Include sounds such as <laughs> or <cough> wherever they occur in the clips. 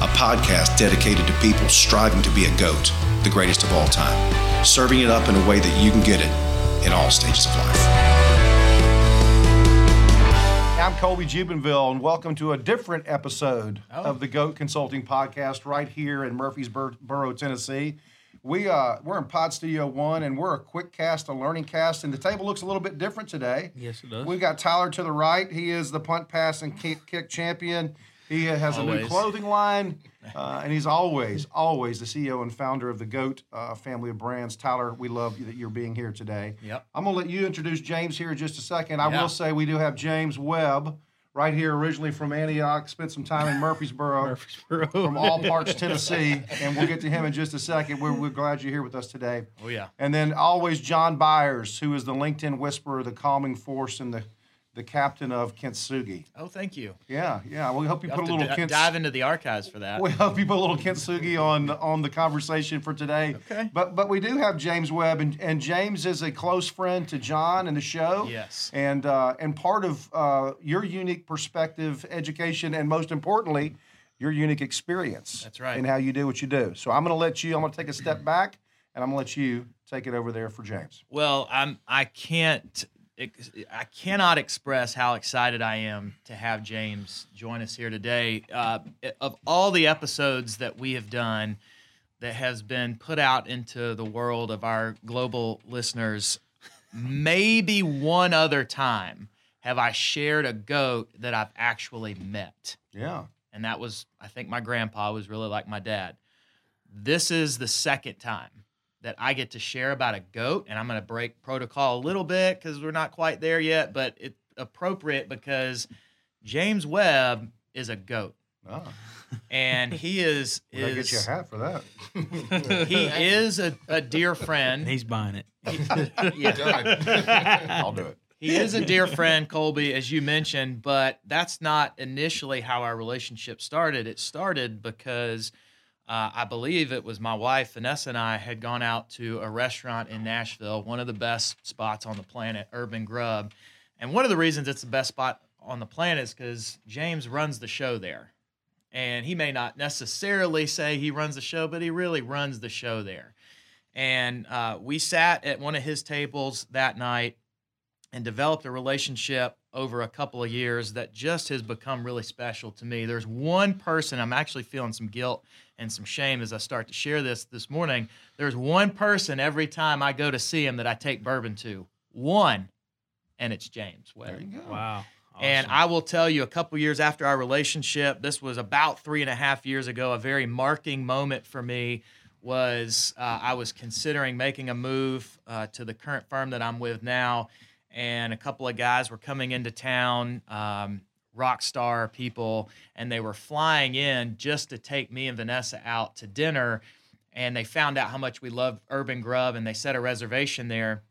a podcast dedicated to people striving to be a GOAT, the greatest of all time, serving it up in a way that you can get it in all stages of life. I'm Colby Jubenville, and welcome to a different episode Oh. of the GOAT Consulting Podcast right here in Murfreesboro, Tennessee. We, uh, we're in Pod Studio One, and we're a quick cast, a learning cast, and the table looks a little bit different today. Yes, it does. We've got Tyler to the right. He is the punt, pass, and kick, kick champion. He has a new clothing line, uh, and he's always, always the CEO and founder of the GOAT uh, family of brands. Tyler, we love you that you're being here today. Yep. I'm going to let you introduce James here in just a second. I Yeah. will say we do have James Webb right here, originally from Antioch, spent some time in Murfreesboro, <laughs> Murfreesboro. from all parts <laughs> Tennessee, and we'll get to him in just a second. We're, we're glad you're here with us today. Oh yeah. And then always John Byers, who is the LinkedIn whisperer, the calming force, and the, the captain of Kintsugi. Oh, thank you. Yeah, yeah. We hope you I'll put a little d- Kintsugi. dive into the archives for that. We hope you put a little Kintsugi on on the conversation for today. Okay. But but we do have James Webb, and, and James is a close friend to John and the show. Yes. And uh, and part of uh, your unique perspective, education, and most importantly, your unique experience. That's right. And how you do what you do. So I'm going to let you. I'm going to take a step back, and I'm going to let you take it over there for James. Well, I'm. I can't. I cannot express how excited I am to have James join us here today. Uh, of all the episodes that we have done, that has been put out into the world of our global listeners, maybe one other time have I shared a goat that I've actually met. Yeah. and that was I think my grandpa was really like my dad. This is the second time that I get to share about a goat, and I'm going to break protocol a little bit because we're not quite there yet, but it's appropriate because James Webb is a goat, Oh, and he is <laughs> I get you a hat for that. <laughs> he is a, a dear friend. He's buying it. <laughs> Yeah, I'll do it. he is a dear friend, Colby, as you mentioned, but that's not initially how our relationship started. It started because uh, I believe it was my wife, Vanessa, and I had gone out to a restaurant in Nashville, one of the best spots on the planet, Urban Grub. And one of the reasons it's the best spot on the planet is because James runs the show there. And he may not necessarily say he runs the show, but he really runs the show there. And uh, we sat at one of his tables that night and developed a relationship over a couple of years that just has become really special to me. There's one person, I'm actually feeling some guilt and some shame as I start to share this this morning. There's one person every time I go to see him that I take bourbon to. One, and it's James Webb. There you go. Wow. And I will tell you, a couple years after our relationship, this was about three and a half years ago, a very marking moment for me was uh, I was considering making a move uh, to the current firm that I'm with now. And a couple of guys were coming into town, um, rock star people, and they were flying in just to take me and Vanessa out to dinner. And they found out how much we love Urban Grub, and they set a reservation there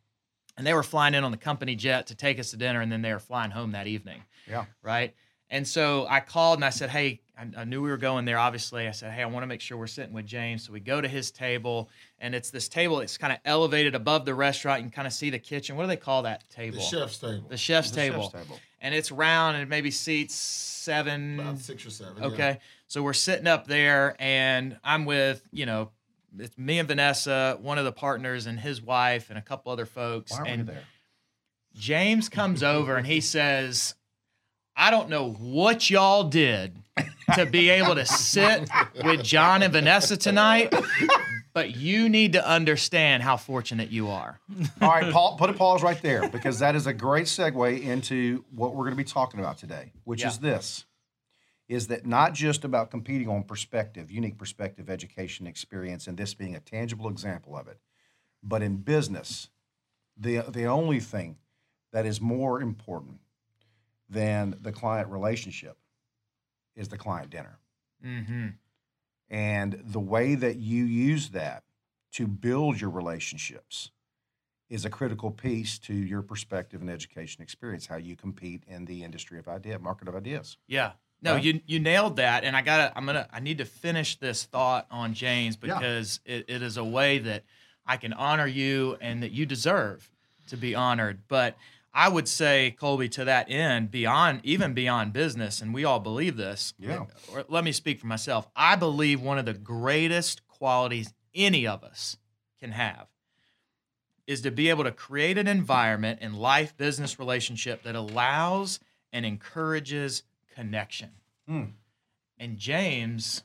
and they were flying in on the company jet to take us to dinner and then they were flying home that evening Yeah. right and so i called and i said hey i, I knew we were going there obviously i said hey i want to make sure we're sitting with james so we go to his table and it's this table it's kind of elevated above the restaurant you can kind of see the kitchen what do they call that table The chef's table. the chef's, The table. chef's table. and it's round and it maybe seats seven About six or seven. Okay. So we're sitting up there and I'm with, you know, it's me and Vanessa, one of the partners and his wife and a couple other folks. Why are we there? James comes over and he says, I don't know what y'all did to be able to sit with John and Vanessa tonight, but you need to understand how fortunate you are. All right, Paul, put a pause right there because that is a great segue into what we're going to be talking about today, which Yeah. is this is that not just about competing on perspective, unique perspective, education, experience, and this being a tangible example of it, but in business, the the only thing that is more important than the client relationship is the client dinner. Mm-hmm. And the way that you use that to build your relationships is a critical piece to your perspective and education experience, how you compete in the industry of idea, market of ideas. Yeah. No, Right? you you nailed that, and I gotta. I'm gonna. I need to finish this thought on James Yeah. because it, it is a way that I can honor you and that you deserve to be honored. But I would say, Colby, to that end, beyond even beyond business, and we all believe this. Yeah. Or let me speak for myself. I believe one of the greatest qualities any of us can have is to be able to create an environment in life business relationship that allows and encourages connection. Hmm. And James,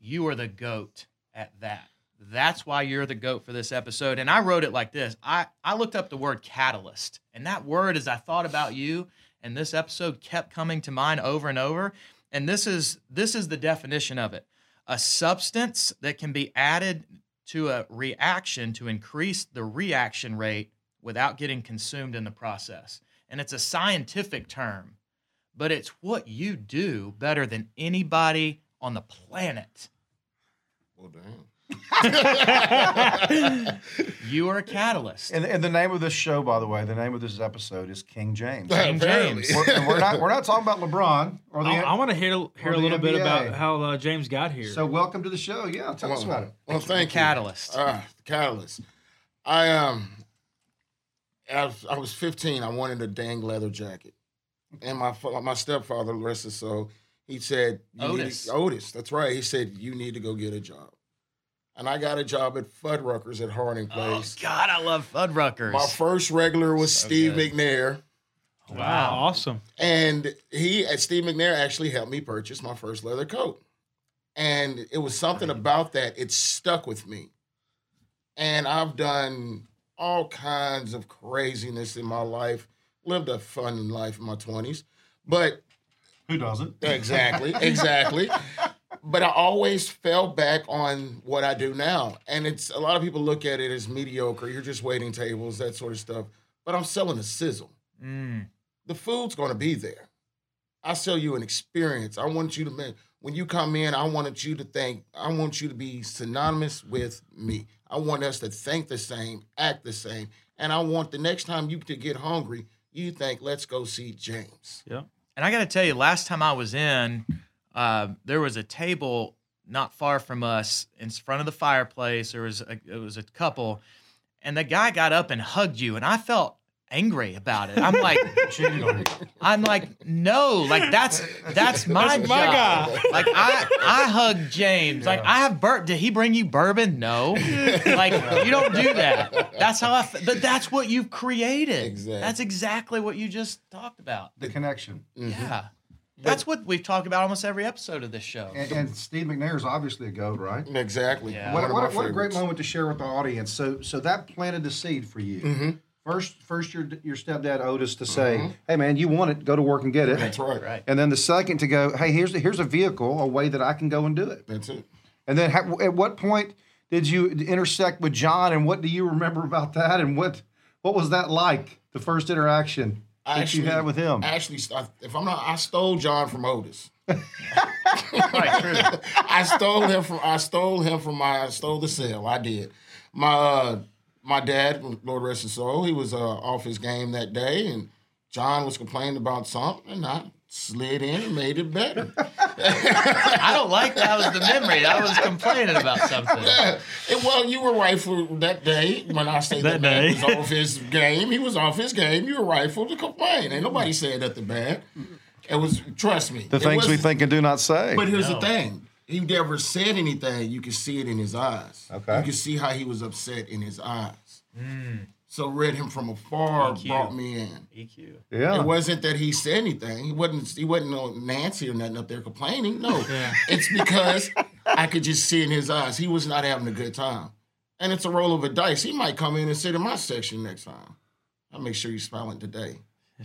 you are the goat at that. That's why you're the goat for this episode. And I wrote it like this. I, I looked up the word catalyst. And that word, as I thought about you and this episode, kept coming to mind over and over. And this is this is the definition of it. A substance that can be added to a reaction to increase the reaction rate without getting consumed in the process. And it's a scientific term, but it's what you do better than anybody on the planet. Well, damn. <laughs> You are a catalyst. And, and the name of this show, by the way, the name of this episode is King James. King James. we're, and we're not we're not talking about LeBron or the. I, I want to hear hear a the little bit about how uh, James got here. so welcome to the show. Yeah, tell us about it. Well, thank you. catalyst. Ah, catalyst. I um, I was, I was 15. I wanted a dang leather jacket, and my my stepfather, rest his soul, he said, you need Otis. to- Otis, that's right. He said you need to go get a job, and I got a job at Fuddruckers at Harding Oh Place. God, I love Fuddruckers. my first regular was So Steve good. McNair. wow, awesome. And he, at Steve McNair, actually helped me purchase my first leather coat. And it was something about that, it stuck with me. And I've done all kinds of craziness in my life, lived a fun life in my 20s. But Who doesn't? exactly, exactly. <laughs> But I always fell back on what I do now. And it's a lot of people look at it as mediocre. You're just waiting tables, that sort of stuff. But I'm selling a sizzle Mm. the food's going to be there. I sell you an experience. I want you to make when you come in. I wanted you to think. I want you to be synonymous with me. I want us to think the same, act the same, and I want the next time you to get hungry, you think, "Let's go see James." Yeah. And I got to tell you, last time I was in, uh, there was a table not far from us in front of the fireplace. There was a, it was a couple, and the guy got up and hugged you, and I felt angry about it. I'm like, <laughs> I'm like, no, like that's that's my That's my job. guy. Like I I hug James. Like I have bur- Did he bring you bourbon? No. <laughs> like you don't do that. That's how I. F- but that's what you've created. Exactly. That's exactly what you just talked about. The connection. Yeah. That's what we've talked about almost every episode of this show. And, and Steve McNair is obviously a goat, right? Exactly. Yeah. What, what, what a great moment to share with the audience. So, so that planted the seed for you. Mm-hmm. First, first your your stepdad Otis to say, "Hey, man, you want it? Go to work and get it." That's right. Right. And then the second to go, "Hey, here's here's a vehicle, a way that I can go and do it." That's it. And then, ha- at what point did you intersect with John? And what do you remember about that? And what what was that like? The first interaction that you had with him. Actually, if I'm not, I stole John from Otis. <laughs> Right. <laughs> I stole him from I stole him from my I stole the sale. I did. My uh, my dad, Lord rest his soul, he was uh, off his game that day, and John was complaining about something, and I slid in and made it better. <laughs> <laughs> I don't like that was the memory. I was complaining about something. Yeah. And, well, you were rightful that day when I say that, That man day. was off his game. He was off his game. You were rightful to complain. Ain't nobody said nothing bad. It was trust me. the things we wasn't- think and do not say. But here's No. the thing. He never said anything. You could see it in his eyes. Okay. You could see how he was upset in his eyes. Mm. So read him from afar EQ. brought me in. EQ. yeah. It wasn't that he said anything. He wasn't. He wasn't on Nancy or nothing up there complaining. No, <laughs> it's because I could just see in his eyes he was not having a good time. And it's a roll of a dice. He might come in and sit in my section next time. I'll make sure he's smiling today.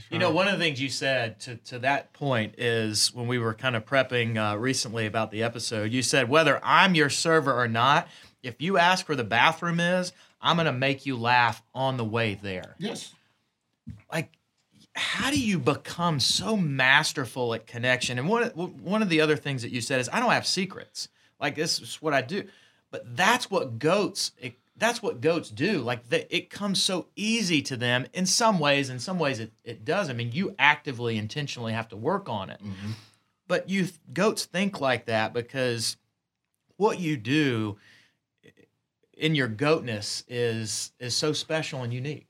You know, one of the things you said to, to that point is when we were kind of prepping uh, recently about the episode, you said, whether I'm your server or not, if you ask where the bathroom is, I'm going to make you laugh on the way there. Yes. like how do you become so masterful at connection and one one of the other things that you said is i don't have secrets Like this is what I do. But that's what goats. That's what goats do. Like the, it comes so easy to them in some ways. In some ways, it it does. I mean, you actively, intentionally have to work on it. But you goats think like that because what you do in your goatness is is so special and unique.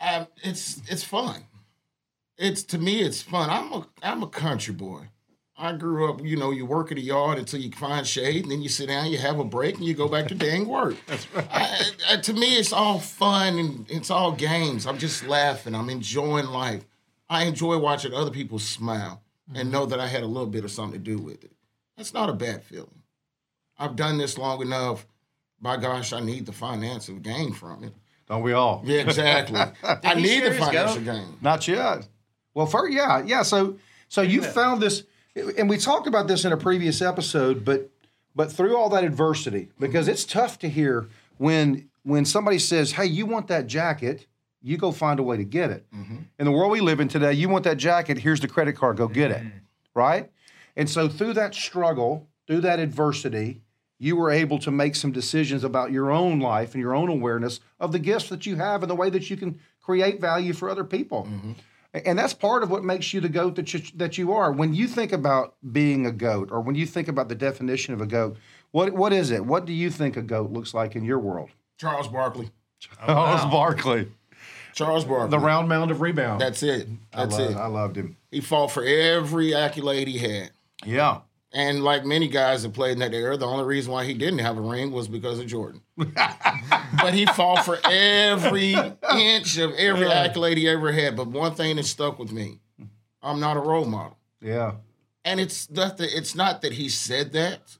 Um, it's it's fun. It's to me, it's fun. I'm a I'm a country boy. I grew up, you know, you work in the yard until you find shade, and then you sit down, you have a break, and you go back to dang work. <laughs> That's right. I, I, to me, it's all fun and it's all games. I'm just laughing. I'm enjoying life. I enjoy watching other people smile and mm-hmm. know that I had a little bit of something to do with it. That's not a bad feeling. I've done this long enough. By gosh, I need the financial gain from it. Don't we all? Yeah, exactly. <laughs> I need share the his financial goat? gain. Not yet. Well, first, yeah, yeah. So, so you found this, and we talked about this in a previous episode, but but through all that adversity, because mm-hmm. it's tough to hear when when somebody says, "Hey, you want that jacket." You go find a way to get it. Mm-hmm. In the world we live in today, you want that jacket, here's the credit card, go get it. Mm-hmm. Right? And so through that struggle, through that adversity, you were able to make some decisions about your own life and your own awareness of the gifts that you have and the way that you can create value for other people. And that's part of what makes you the goat that you, that you are. When you think about being a goat, or when you think about the definition of a goat, what what is it? What do you think a goat looks like in your world? Charles Barkley. Charles Barkley, Charles Barkley. the round mound of rebound. That's it. I, That's love, it. I loved him. He fought for every accolade he had. Yeah, And like many guys that played in that era, the only reason why he didn't have a ring was because of Jordan. <laughs> but he fought for every <laughs> inch of every accolade he ever had. But one thing that stuck with me, I'm not a role model. yeah, And it's not that it's not that he said that.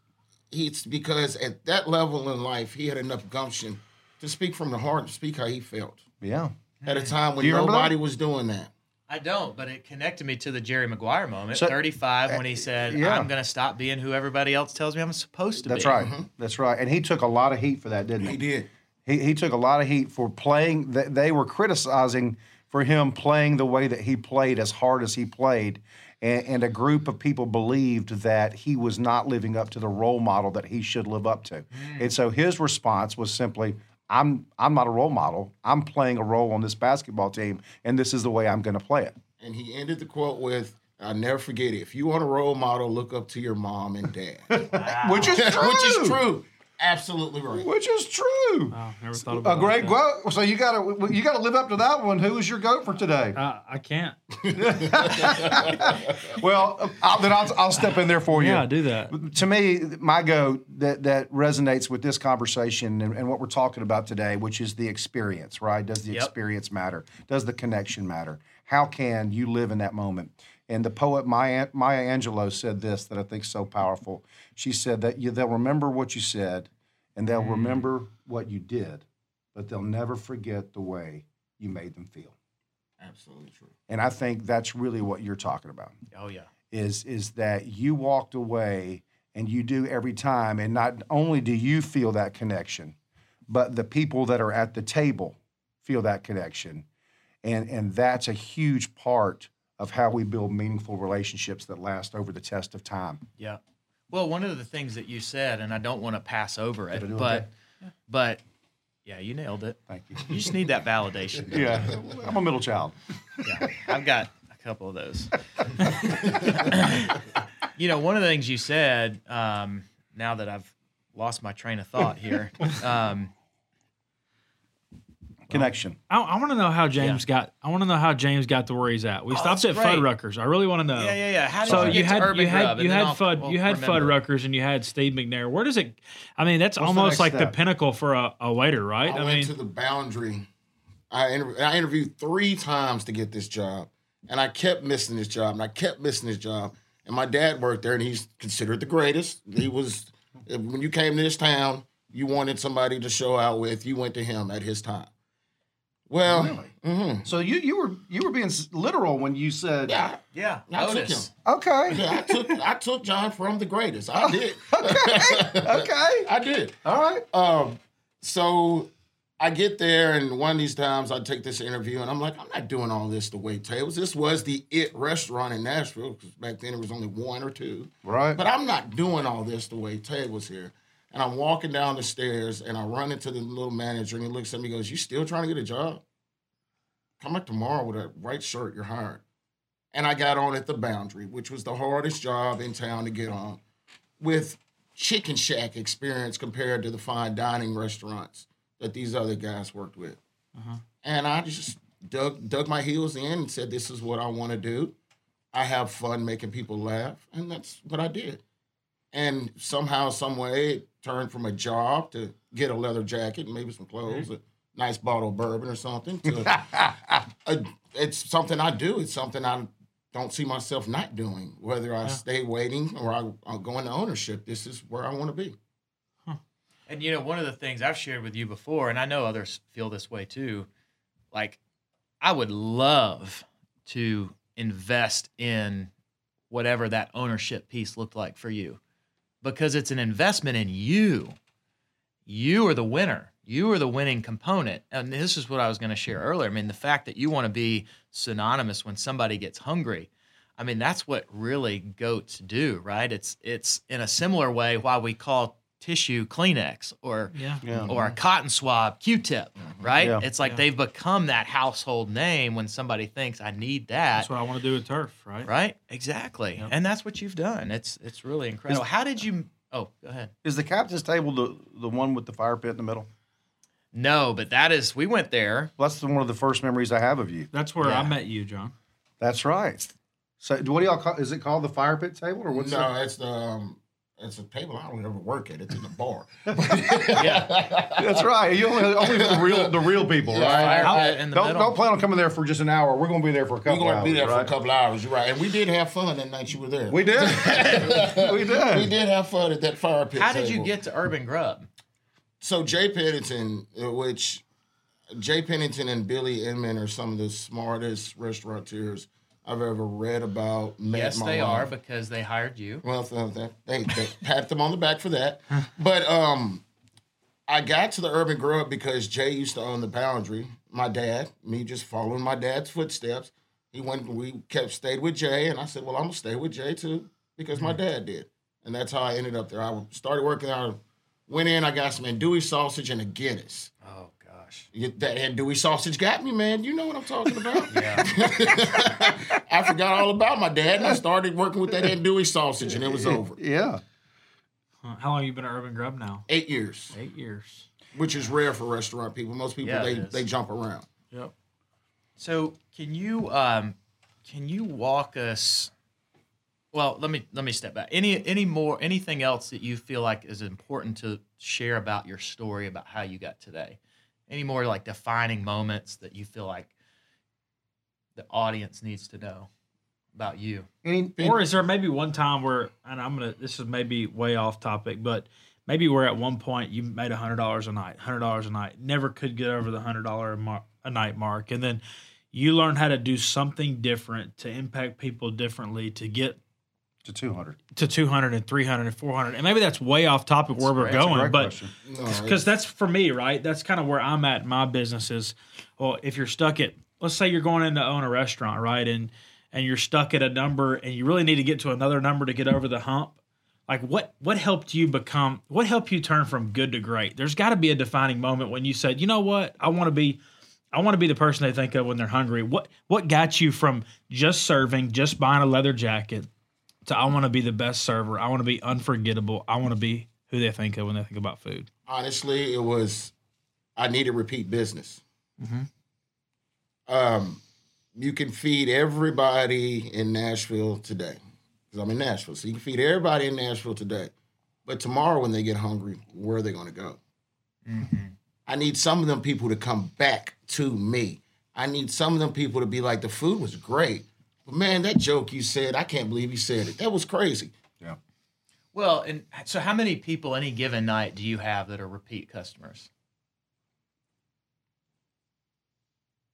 It's because at that level in life, he had enough gumption to speak from the heart and speak how he felt yeah. at a time when Do you remember nobody was doing that. I don't, but it connected me to the Jerry Maguire moment, So- 35, when he eh, said, yeah. "I'm going to stop being who everybody else tells me I'm supposed to That's be." That's right. Mm-hmm. That's right. And he took a lot of heat for that, didn't he? He did. He, he took a lot of heat for playing. th- They were criticizing for him playing the way that he played, as hard as he played. And, and a group of people believed that he was not living up to the role model that he should live up to. Mm. And so his response was simply, I'm, I'm not a role model. I'm playing a role on this basketball team, and this is the way I'm going to play it. And he ended the quote with, I'll never forget it. If you want a role model, look up to your mom and dad. <laughs> <laughs> Which is true. Which is true. Absolutely right. Which is true. Wow, never thought about A great that. goat. So you got to you got to live up to that one. Who is your goat for today? Uh, I can't. <laughs> <laughs> Well, I'll, then I'll, I'll step in there for you. Yeah, do that. To me, my goat that that resonates with this conversation and, and what we're talking about today, which is the experience, right? Does the Yep. experience matter? Does the connection matter? How can you live in that moment? And the poet Maya, Maya Angelou said this that I think is so powerful. She said that you, they'll remember what you said, and they'll mm. remember what you did, but they'll never forget the way you made them feel. Absolutely true. And I think that's really what you're talking about Oh yeah. is is that you walked away and you do every time and not only do you feel that connection but the people that are at the table feel that connection and and that's a huge part of how we build meaningful relationships that last over the test of time Yeah. Well, one of the things that you said, and I don't want to pass over it, Did I do but but yeah, you nailed it. thank you You just need that validation. <laughs> yeah i'm a middle child Yeah, I've got a couple of those. <laughs> you know, one of the things you said, um, now that I've lost my train of thought here, um, connection I, I want to know how James got. I want to know how James got to where he's at. We oh, stopped at great. Fuddruckers. I really want to know. yeah, yeah, yeah. How did So you, you get to had Urban you had you And had I'll- Fudd we'll you had remember. Fuddruckers and you had Steve McNair. Where does it? I mean, that's the almost next like the pinnacle for a, a waiter, right? I, I, went mean, to the boundary. I, inter- I interviewed three times to get this job, and I kept missing this job, and I kept missing this job. And my dad worked there, and he's considered the greatest. He was when you came to this town, you wanted somebody to show out with. You went to him at his time. Well, mhm. so you you were you were being literal when you said yeah, Yeah, I took him. okay Yeah, I took I took John from the greatest. I did. <laughs> okay okay <laughs> I did. all right Um, so I get there, and one of these times I take this interview, and I'm like, I'm not doing all this to wait tables. This was the it restaurant in Nashville because back then there was only one or two. Right. But I'm not doing all this to wait tables here. And I'm walking down the stairs, and I run into the little manager, and he looks at me, and goes, "You still trying to get a job? Come back tomorrow with a white shirt. You're hired." And I got on at the Boundary, which was the hardest job in town to get on, with chicken shack experience compared to the fine dining restaurants that these other guys worked with. Uh-huh. And I just dug dug my heels in and said, "This is what I want to do. I have fun making people laugh, and that's what I did." And somehow, some way, it turned from a job to get a leather jacket, and maybe some clothes, mm-hmm. a nice bottle of bourbon or something. To <laughs> a, it's something I do. It's something I don't see myself not doing. Whether I stay waiting or I, I'll go into ownership, this is where I want to be. And you know, one of the things I've shared with you before, and I know others feel this way too, like I would love to invest in whatever that ownership piece looked like for you because it's an investment in you. You are the winner. You are the winning component. And this is what I was going to share earlier. I mean, the fact that you want to be synonymous when somebody gets hungry. I mean, that's what really goats do, right? It's it's in a similar way why we call tissue Kleenex or Yeah. Yeah. or a cotton swab Q-tip, right? Yeah. It's like Yeah. they've become that household name when somebody thinks I need that. That's what I want to do with turf, right? Right? Exactly. Yep. And that's what you've done. It's it's really incredible. How did you Oh, go ahead. Is the captain's table the, the one with the fire pit in the middle? No, but that is we went there. Well, that's the, one of the first memories I have of you. That's where Yeah. I met you, John. That's right. So, what do y'all call? Is it called the fire pit table or what's that? no, that? it's the um, it's a table I don't ever work at. It's in the bar. <laughs> Yeah. That's right. You only, only the real the real people, Yeah, right? Fire pit in the Don't middle. don't plan on coming there for just an hour. We're going to be there for a couple. We're going to hours. be there for a couple hours. You're right, and we did have fun that night you were there. We did. <laughs> we did. we did have fun at that fire pit. How did you get to Urban Grub? So Jay Pennington, uh, which Jay Pennington and Billy Inman are some of the smartest restaurateurs I've ever read about. Yes, they life. are because they hired you. Well, they, they pat them on the back for that. <laughs> But um, I got to the Urban Grub because Jay used to own the Boundary. My dad, me just following my dad's footsteps. He went. We kept stayed with Jay, and I said, "Well, I'm gonna stay with Jay too because my dad did." And that's how I ended up there. I started working out. Went in. I got some andouille sausage and a Guinness. Oh gosh. You- That andouille sausage got me, man. You know what I'm talking about. <laughs> Yeah. <laughs> I forgot all about my dad, and I started working with that andouille sausage, and it was over. <laughs> Yeah. How long you been at Urban Grub now? Eight years. Eight years. which is rare for restaurant people. Most people Yeah, they they jump around. Yep. So can you um can you walk us well let me let me step back. Any any more anything else that you feel like is important to share about your story about how you got today? Any more like defining moments that you feel like the audience needs to know about you? Any, Or is there maybe one time where, and I'm gonna, this is maybe way off topic, but maybe where at one point you made a hundred dollars a night, hundred dollars a night, never could get over the hundred dollar a mar- a night mark, and then you learn how to do something different to impact people differently to get to 200. to 200 and 300 and 400 and maybe that's way off topic where we're That's a going great but question. No, because that's for me right? That's kind of where i'm at in my business is well if you're stuck at let's say you're going in to own a restaurant right and and you're stuck at a number and you really need to get to another number to get over the hump like what what helped you become what helped you turn from good to great? There's got to be a defining moment when you said you know what? I want to be i want to be the person they think of when they're hungry. What what got you from just serving just buying a leather jacket to i want to be the best server i want to be unforgettable i want to be who they think of when they think about food honestly, it was I needed repeat business. Mhm. Um, you can feed everybody in Nashville today because I'm in Nashville, so you can feed everybody in Nashville today. But tomorrow, when they get hungry, where are they going to go? I need some of them people to come back to me. I need some of them people to be like, the food was great, but man, that joke you said, I can't believe you said it. That was crazy. Yeah. Well, and so how many people any given night do you have that are repeat customers?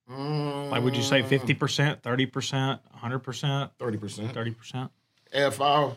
Mm. like would you say 50% 30% 100% Thirty percent. 30% if I,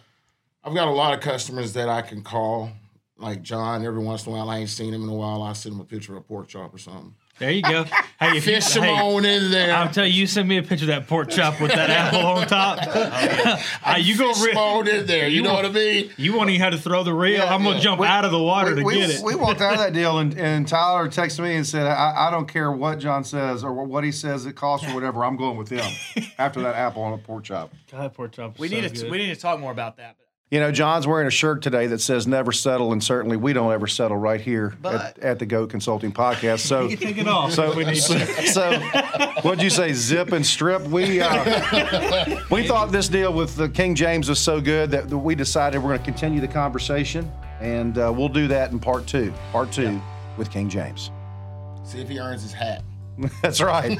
I've got a lot of customers that I can call like John, every once in a while, I ain't seen him in a while. I send him a picture of a pork chop or something. There you go. Hey, if you, Fish him hey, on in there. I'll tell you, you send me a picture of that pork chop with that <laughs> apple on top. <laughs> <laughs> Uh, you go Fish re- him on in there. You, you know want- what I mean? You want to how to throw the reel? Yeah, I'm gonna yeah. jump out of the water to we, get it. we walked out of that deal, and, and Tyler texted me and said, I, "I don't care what John says or what he says it costs or whatever. I'm going with him." After that apple on a pork chop. God, pork chop. We so need to good. we need to talk more about that. You know, John's wearing a shirt today that says "Never settle," and certainly we don't ever settle right here at, at the Goat Consulting Podcast. So, <laughs> You can take it off. so, we need so, to. <laughs> <laughs> so what'd you say? Zip and strip. We uh, we thought this deal with the King James was so good that we decided we're going to continue the conversation, and uh, we'll do that in part two. Part two with King James. See if he earns his hat. That's right.